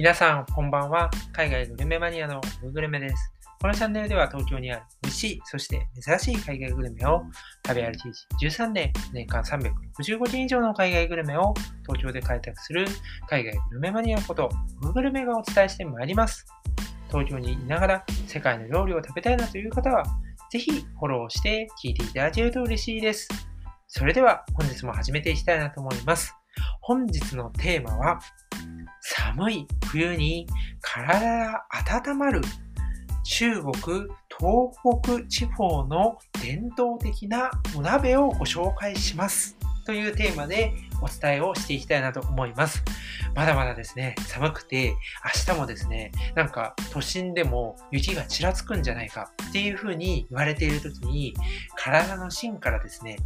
皆さん、こんばんは。海外グルメマニアのググルメです。このチャンネルでは東京にある美味しい、そして珍しい海外グルメを食べ歩き13年、年間365件以上の海外グルメを東京で開拓する海外グルメマニアことググルメがお伝えしてまいります。東京にいながら世界の料理を食べたいなという方は、ぜひフォローして聞いていただけると嬉しいです。それでは本日も始めていきたいなと思います。本日のテーマは、寒い冬に体が温まる中国、東北地方の伝統的なお鍋をご紹介します。というテーマでお伝えをしていきたいなと思います。まだまだですね、寒くて、明日もですね、なんか都心でも雪がちらつくんじゃないかっていうふうに言われている時に、体の芯からですね、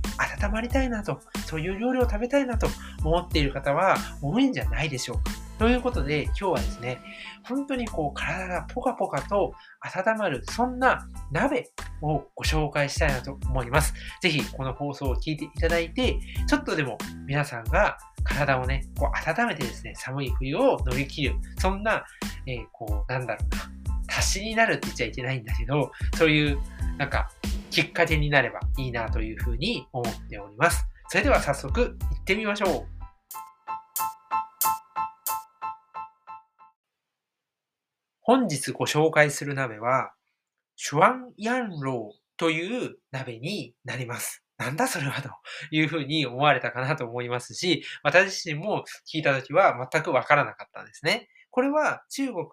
温まりたいなと、そういう料理を食べたいなと思っている方は多いんじゃないでしょうか。ということで、今日はですね、本当にこう体がポカポカと温まる、そんな鍋をご紹介したいなと思います。ぜひこの放送を聞いていただいて、ちょっとでも皆さんが体をね、こう温めてですね、寒い冬を乗り切る、そんな、えー、こう、なんだろうな、足しになるって言っちゃいけないんだけど、そういう、なんか、きっかけになればいいなというふうに思っております。それでは早速行ってみましょう。本日ご紹介する鍋は、シュワンヤンローという鍋になります。なんだそれはというふうに思われたかなと思いますし、私自身も聞いたときは全くわからなかったんですね。これは中国、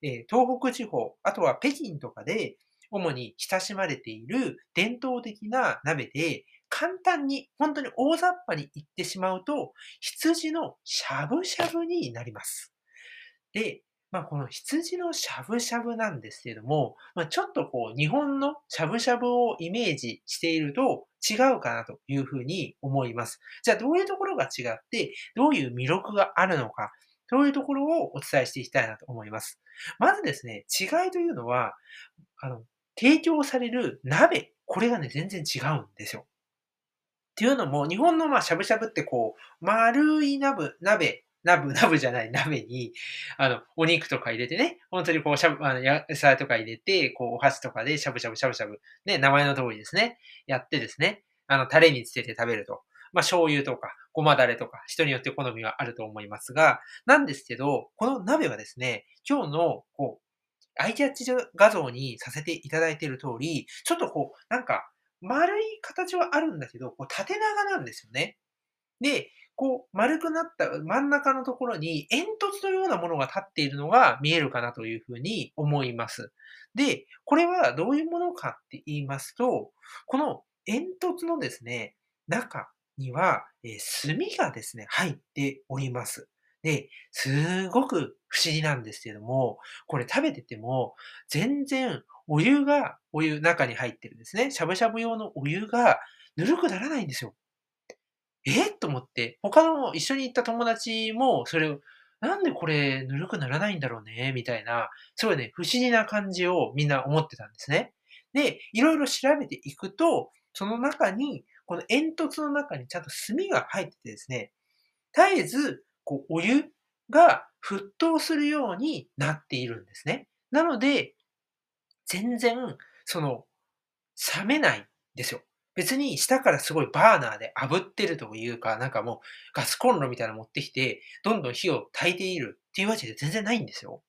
東北地方、あとは北京とかで主に親しまれている伝統的な鍋で、簡単に、本当に大雑把に言ってしまうと、羊のしゃぶしゃぶになります。で、まあ、この羊のしゃぶしゃぶなんですけども、まあ、ちょっとこう、日本のしゃぶしゃぶをイメージしていると違うかなというふうに思います。じゃあ、どういうところが違って、どういう魅力があるのか、そういうところをお伝えしていきたいなと思います。まずですね、違いというのは、あの、提供される鍋、これがね、全然違うんですよ。っていうのも、日本のまあしゃぶしゃぶってこう、丸い鍋、鍋ナブ、ナブじゃない鍋に、あの、お肉とか入れてね、本当にこう、しゃぶ、あの、野菜とか入れて、こう、お箸とかでしゃぶしゃぶしゃぶしゃぶ、ね、名前の通りですね、やってですね、あの、タレにつけて食べると。まあ、醤油とか、ごまだれとか、人によって好みはあると思いますが、なんですけど、この鍋はですね、今日の、こう、アイキャッチ画像にさせていただいている通り、ちょっとこう、なんか、丸い形はあるんだけど、こう縦長なんですよね。で、こう、丸くなった真ん中のところに煙突のようなものが立っているのが見えるかなというふうに思います。で、これはどういうものかって言いますと、この煙突のですね、中には、え炭がですね、入っております。で、すごく不思議なんですけども、これ食べてても、全然お湯が、お湯中に入ってるんですね。しゃぶしゃぶ用のお湯がぬるくならないんですよ。え？と思って、他の一緒に行った友達も、それを、なんでこれぬるくならないんだろうね、みたいな、すごいね、不思議な感じをみんな思ってたんですね。で、いろいろ調べていくと、その中に、この煙突の中にちゃんと炭が入っててですね、絶えず、こう、お湯が沸騰するようになっているんですね。なので、全然、その、冷めないんですよ。別に下からすごいバーナーで炙ってるというか、なんかもうガスコンロみたいなの持ってきて、どんどん火を焚いているっていうわけで全然ないんですよ。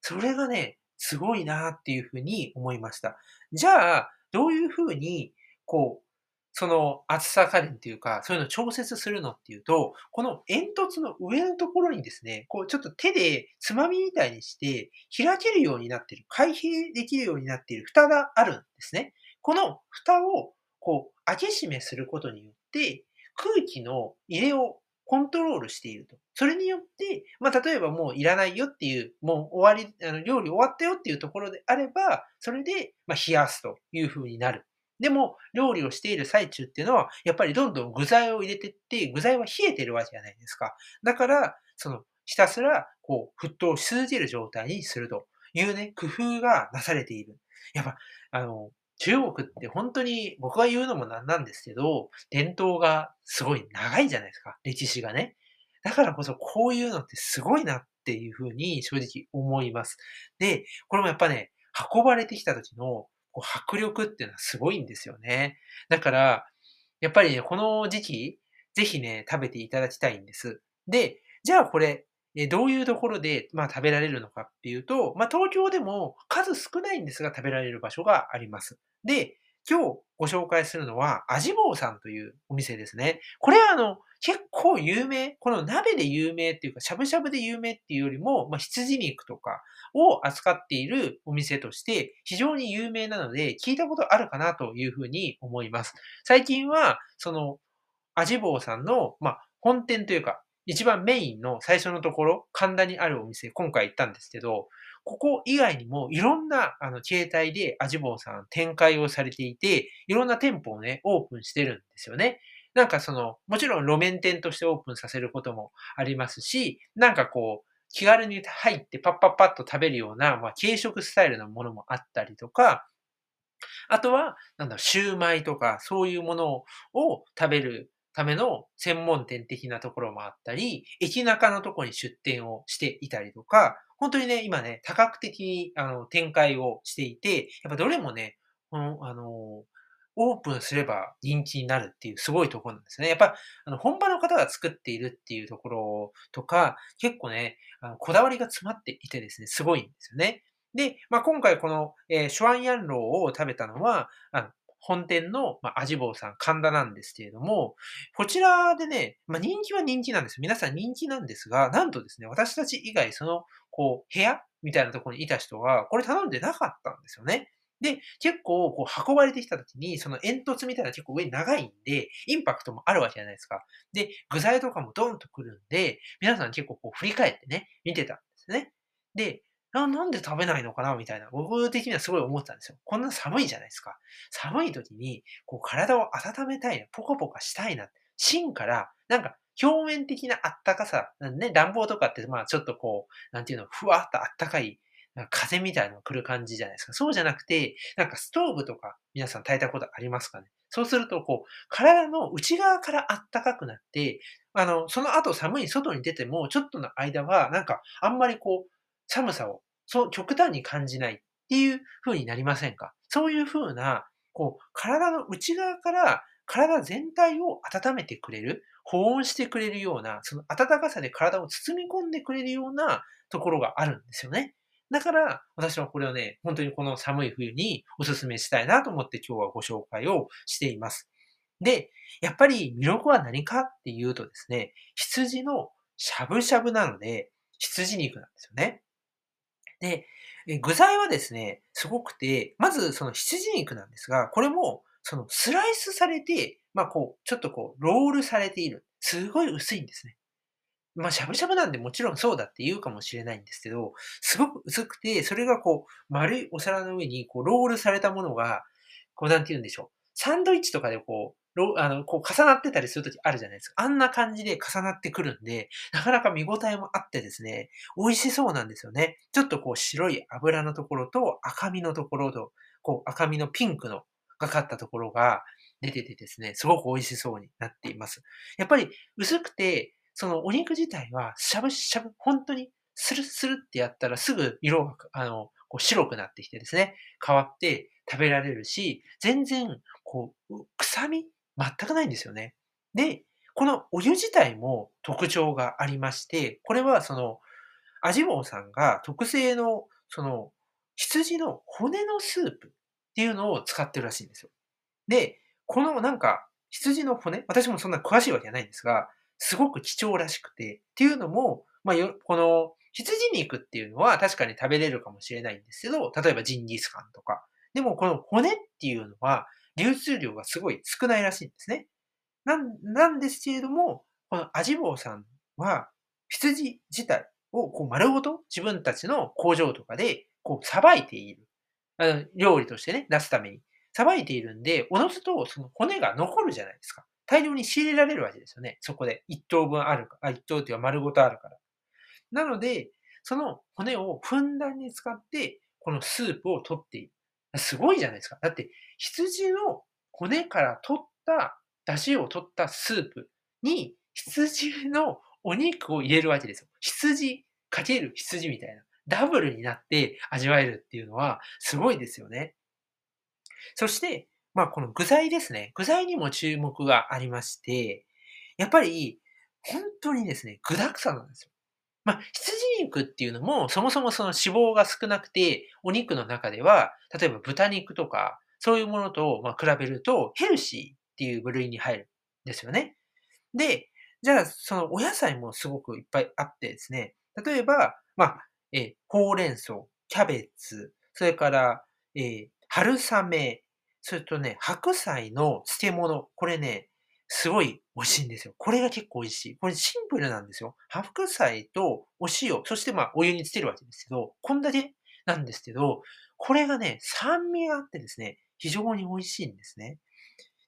それがね、すごいなっていうふうに思いました。じゃあ、どういうふうに、こう、その厚さ加減っていうか、そういうのを調節するのっていうと、この煙突の上のところにですね、こうちょっと手でつまみみたいにして開けるようになっている、開閉できるようになっている蓋があるんですね。この蓋をこう、開け閉めすることによって、空気の入れをコントロールしていると。それによって、まあ、例えばもういらないよっていう、もう終わり、あの料理終わったよっていうところであれば、それで、ま冷やすという風になる。でも、料理をしている最中っていうのは、やっぱりどんどん具材を入れてって、具材は冷えてるわけじゃないですか。だから、その、ひたすら、こう、沸騰し続ける状態にするというね、工夫がなされている。やっぱ、あの、中国って本当に僕が言うのもなんなんですけど、伝統がすごい長いじゃないですか。歴史がね。だからこそこういうのってすごいなっていうふうに正直思います。で、これもやっぱね、運ばれてきた時の迫力っていうのはすごいんですよね。だから、やっぱりね、この時期、ぜひね、食べていただきたいんです。で、じゃあこれ、えどういうところで、まあ、食べられるのかっていうと、まあ、東京でも数少ないんですが食べられる場所があります。で、今日ご紹介するのは、味坊さんというお店ですね。これはあの、結構有名、この鍋で有名っていうか、しゃぶしゃぶで有名っていうよりも、まあ、羊肉とかを扱っているお店として非常に有名なので、聞いたことあるかなというふうに思います。最近は、その、味坊さんの、まあ、本店というか、一番メインの最初のところ、神田にあるお店、今回行ったんですけど、ここ以外にもいろんなあの形態で味坊さん展開をされていて、いろんな店舗をね、オープンしてるんですよね。なんかその、もちろん路面店としてオープンさせることもありますし、なんかこう、気軽に入ってパッパッパッと食べるような、まあ、軽食スタイルのものもあったりとか、あとは、なんだろ、シューマイとか、そういうものを食べるための専門店的なところもあったり、駅中のところに出店をしていたりとか、本当にね、今ね、多角的にあの展開をしていて、やっぱどれもね、この、あの、オープンすれば人気になるっていうすごいところなんですね。やっぱ、あの、本場の方が作っているっていうところとか、結構ね、あのこだわりが詰まっていてですね、すごいんですよね。で、まあ、今回この、えー、シュワンヤンローを食べたのは、あの本店の、まあ、味坊さん、神田なんですけれども、こちらでね、まあ、人気は人気なんです。皆さん人気なんですが、なんとですね、私たち以外、その、こう、部屋みたいなところにいた人は、これ頼んでなかったんですよね。で、結構、こう、運ばれてきた時に、その煙突みたいな結構上に長いんで、インパクトもあるわけじゃないですか。で、具材とかもドンとくるんで、皆さん結構こう、振り返ってね、見てたんですね。で、ななんで食べないのかなみたいな。僕的にはすごい思ってたんですよ。こんな寒いじゃないですか。寒い時に、こう体を温めたいな、ポカポカしたいな。芯から、なんか表面的なあったかさ、ね、暖房とかって、まあちょっとこう、なんていうの、ふわっとあったかい、か風みたいなのが来る感じじゃないですか。そうじゃなくて、なんかストーブとか皆さん炊いたことありますかねそうすると、こう、体の内側からあったかくなって、あの、その後寒い外に出ても、ちょっとの間は、なんか、あんまりこう、寒さを、そう、極端に感じないっていう風になりませんか？そういう風な、こう、体の内側から体全体を温めてくれる、保温してくれるような、その暖かさで体を包み込んでくれるようなところがあるんですよね。だから、私はこれをね、本当にこの寒い冬にお勧めしたいなと思って今日はご紹介をしています。で、やっぱり魅力は何かっていうとですね、羊のしゃぶしゃぶなので、羊肉なんですよね。で、具材はですね、すごくて、まずその羊肉なんですが、これもそのスライスされて、まあこう、ちょっとこう、ロールされている。すごい薄いんですね。まあ、しゃぶしゃぶなんでもちろんそうだって言うかもしれないんですけど、すごく薄くて、それがこう、丸いお皿の上にこう、ロールされたものが、こう、なんて言うんでしょう。サンドイッチとかでこう、あの、こう重なってたりするときあるじゃないですか。あんな感じで重なってくるんで、なかなか見応えもあってですね、美味しそうなんですよね。ちょっとこう白い油のところと赤身のところと、こう赤身のピンクのがかったところが出ててですね、すごく美味しそうになっています。やっぱり薄くて、そのお肉自体はしゃぶしゃぶ、本当にスルスルってやったらすぐ色が、あの、こう白くなってきてですね、変わって食べられるし、全然、こう、臭み全くないんですよね。で、このお湯自体も特徴がありまして、これはその、味坊さんが特製の、その、羊の骨のスープっていうのを使ってるらしいんですよ。で、このなんか、羊の骨、私もそんな詳しいわけじゃないんですが、すごく貴重らしくて、っていうのも、まあ、この羊肉っていうのは確かに食べれるかもしれないんですけど、例えばジンギスカンとか。でもこの骨っていうのは、流通量がすごい少ないらしいんですね。なん、なんですけれども、この味坊さんは、羊自体をこう丸ごと自分たちの工場とかでこうさばいている。あの料理としてね、出すために。さばいているんで、おのずとその骨が残るじゃないですか。大量に仕入れられるわけですよね。そこで。一頭分あるか、あ、一頭っていうか丸ごとあるから。なので、その骨をふんだんに使って、このスープを取っている。すごいじゃないですか。だって、羊の骨から取った、出汁を取ったスープに、羊のお肉を入れるわけですよ。羊かける羊みたいな、ダブルになって味わえるっていうのはすごいですよね。そして、まあこの具材ですね。具材にも注目がありまして、やっぱり本当にですね、具沢山なんですよ。まあ、羊肉っていうのも、そもそもその脂肪が少なくて、お肉の中では、例えば豚肉とか、そういうものとま比べるとヘルシーっていう部類に入るんですよね。で、じゃあ、そのお野菜もすごくいっぱいあってですね、例えば、まあ、えほうれん草、キャベツ、それから、え、春雨、それとね、白菜の漬物。これね、すごい美味しいんですよ。これが結構美味しい。これシンプルなんですよ。白菜とお塩、そしてまあお湯につけるわけですけど、こんだけなんですけど、これがね、酸味があってですね、非常に美味しいんですね。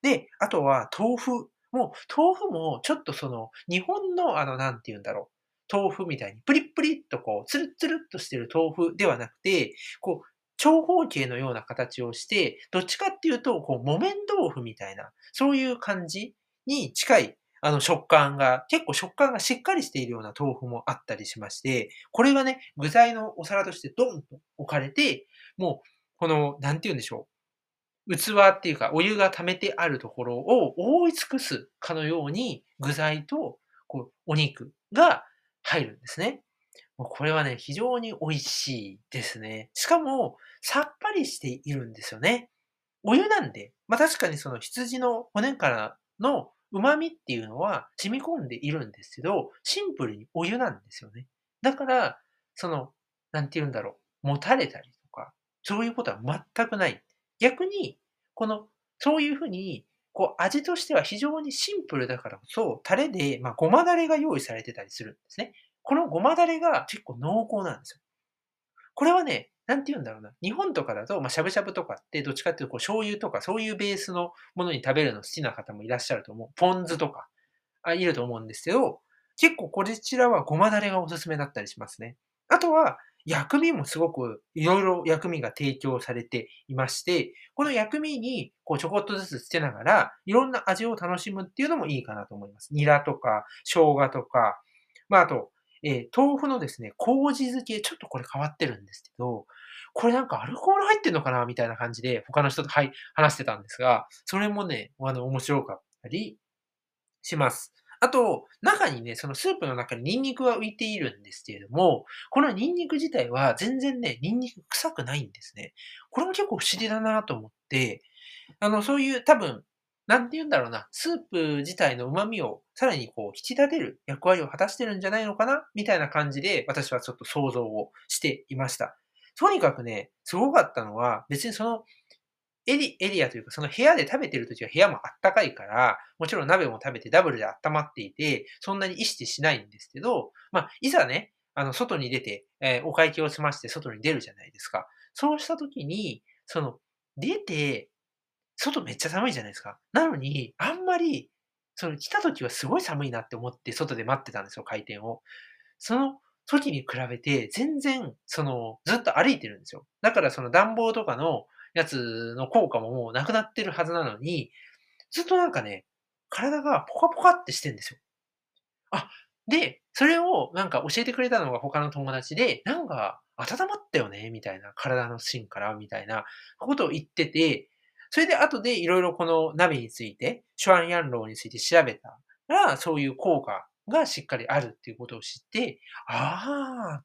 で、あとは豆腐。もう豆腐もちょっとその日本のあの、なんて言うんだろう。豆腐みたいにプリップリっとこう、ツルツルッとしてる豆腐ではなくて、こう、長方形のような形をして、どっちかっていうと、こう、木綿豆腐みたいな、そういう感じに近い、あの、食感が、結構食感がしっかりしているような豆腐もあったりしまして、これがね、具材のお皿としてドンと置かれて、もう、この、なんて言うんでしょう。器っていうか、お湯が溜めてあるところを覆い尽くすかのように、具材と、こう、お肉が入るんですね。もうこれはね、非常に美味しいですね。しかも、さっぱりしているんですよね。お湯なんで、まあ確かにその羊の骨からの旨味っていうのは染み込んでいるんですけど、シンプルにお湯なんですよね。だから、その、なんて言うんだろう、もたれたりとか、そういうことは全くない。逆に、この、そういうふうに、こう、味としては非常にシンプルだからこそ、タレで、まあ、ごまだれが用意されてたりするんですね。このごまだれが結構濃厚なんですよ。これはね、なんて言うんだろうな。日本とかだと、まあ、しゃぶしゃぶとかって、どっちかっていうと、こう、醤油とか、そういうベースのものに食べるの好きな方もいらっしゃると思う。ポン酢とか、あいると思うんですけど、結構こちらはごまだれがおすすめだったりしますね。あとは、薬味もすごくいろいろ薬味が提供されていまして、この薬味にこうちょこっとずつつけながら、いろんな味を楽しむっていうのもいいかなと思います。ニラとか、生姜とか、まああと、えー、豆腐のですね、麹漬け、ちょっとこれ変わってるんですけど、これなんかアルコール入ってんのかなみたいな感じで他の人と、はい、話してたんですが、それもね、あの、面白かったりします。あと、中にね、そのスープの中にニンニクは浮いているんですけれども、このニンニク自体は全然ね、ニンニク臭くないんですね。これも結構不思議だなと思って、あの、そういう多分、なんて言うんだろうな、スープ自体の旨味をさらにこう引き立てる役割を果たしてるんじゃないのかな？みたいな感じで私はちょっと想像をしていました。とにかくね、すごかったのは、別にそのエリエリアというか、その部屋で食べてるときは部屋もあったかいから、もちろん鍋も食べてダブルで温まっていて、そんなに意識しないんですけど、まあ、いざね、あの、外に出て、えー、お会計を済まして外に出るじゃないですか。そうしたときに、その、出て、外めっちゃ寒いじゃないですか。なのに、あんまり、その来た時はすごい寒いなって思って外で待ってたんですよ、開店を。その時に比べて全然、その、ずっと歩いてるんですよ。だからその暖房とかのやつの効果ももうなくなってるはずなのに、ずっとなんかね、体がポカポカってしてんですよ。あ、で、それをなんか教えてくれたのが他の友達で、なんか温まったよね？みたいな、体の芯から、みたいなことを言ってて、それで後でいろいろこの鍋について、シュワンヤンローについて調べたら、そういう効果がしっかりあるっていうことを知って、あーっ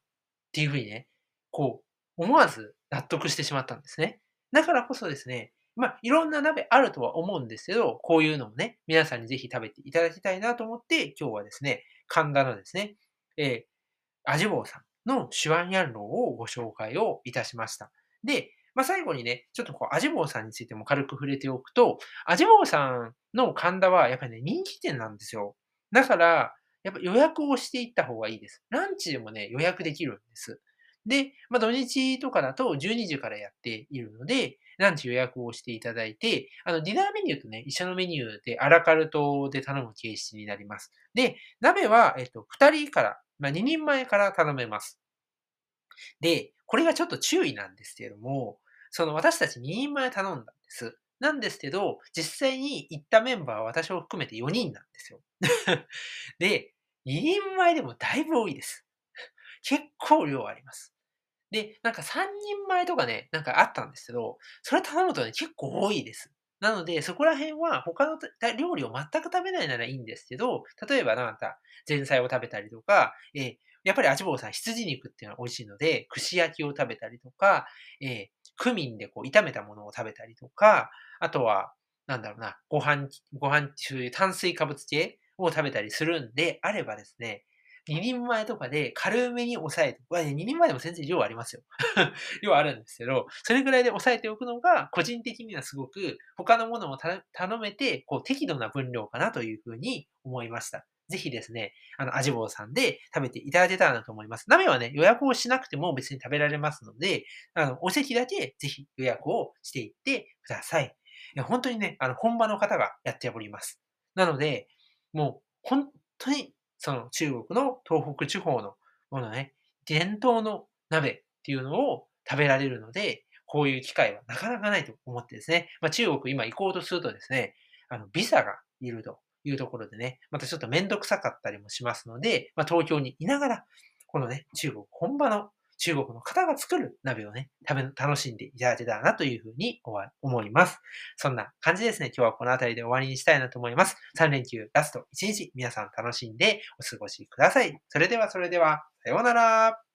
ていうふうにね、こう、思わず納得してしまったんですね。だからこそですね、まあ、いろんな鍋あるとは思うんですけど、こういうのもね、皆さんにぜひ食べていただきたいなと思って、今日はですね、神田のですね、えー、アジボウさんのシュワンヤンローをご紹介をいたしました。で、まあ、最後にね、ちょっとこう、アジボウさんについても軽く触れておくと、アジボウさんの神田はやっぱりね、人気店なんですよ。だから、やっぱ予約をしていった方がいいです。ランチでもね、予約できるんです。で、まあ、土日とかだと12時からやっているので、ランチ予約をしていただいて、あの、ディナーメニューとね、一緒のメニューでアラカルトで頼む形式になります。で、鍋は、えっと、2人から、まあ、2人前から頼めます。で、これがちょっと注意なんですけれども、その私たち2人前頼んだんです。なんですけど、実際に行ったメンバーは私を含めて4人なんですよ。で、2人前でもだいぶ多いです。結構量あります。で、なんか3人前とかね、なんかあったんですけど、それ頼むとね、結構多いです。なので、そこら辺は他の料理を全く食べないならいいんですけど、例えばなんか前菜を食べたりとか、えー、やっぱり味坊さん羊肉っていうのは美味しいので、串焼きを食べたりとか、えー、クミンでこう炒めたものを食べたりとか、あとは、なんだろうな、ご飯、ご飯、そういう炭水化物系を食べたりするんであればですね、2人前とかで軽めに抑えて、わ、2人前でも全然量ありますよ。量あるんですけど、それぐらいで抑えておくのが、個人的にはすごく他のものも頼めて、こう適度な分量かなというふうに思いました。ぜひですね、あの、味坊さんで食べていただけたらなと思います。鍋はね、予約をしなくても別に食べられますので、あの、お席だけぜひ予約をしていってください。いや本当にね、あの、本場の方がやっております。なので、もう、本当にその中国の東北地方のものね、伝統の鍋っていうのを食べられるので、こういう機会はなかなかないと思ってですね、まあ、中国今行こうとするとですね、あの、ビザがいるというところでね、またちょっとめんどくさかったりもしますので、まあ、東京にいながら、このね、中国本場の中国の方が作る鍋をね、食べ、楽しんでいただけたらなというふうに思います。そんな感じですね。今日はこの辺りで終わりにしたいなと思います。3連休ラスト1日、皆さん楽しんでお過ごしください。それではそれでは、さようなら。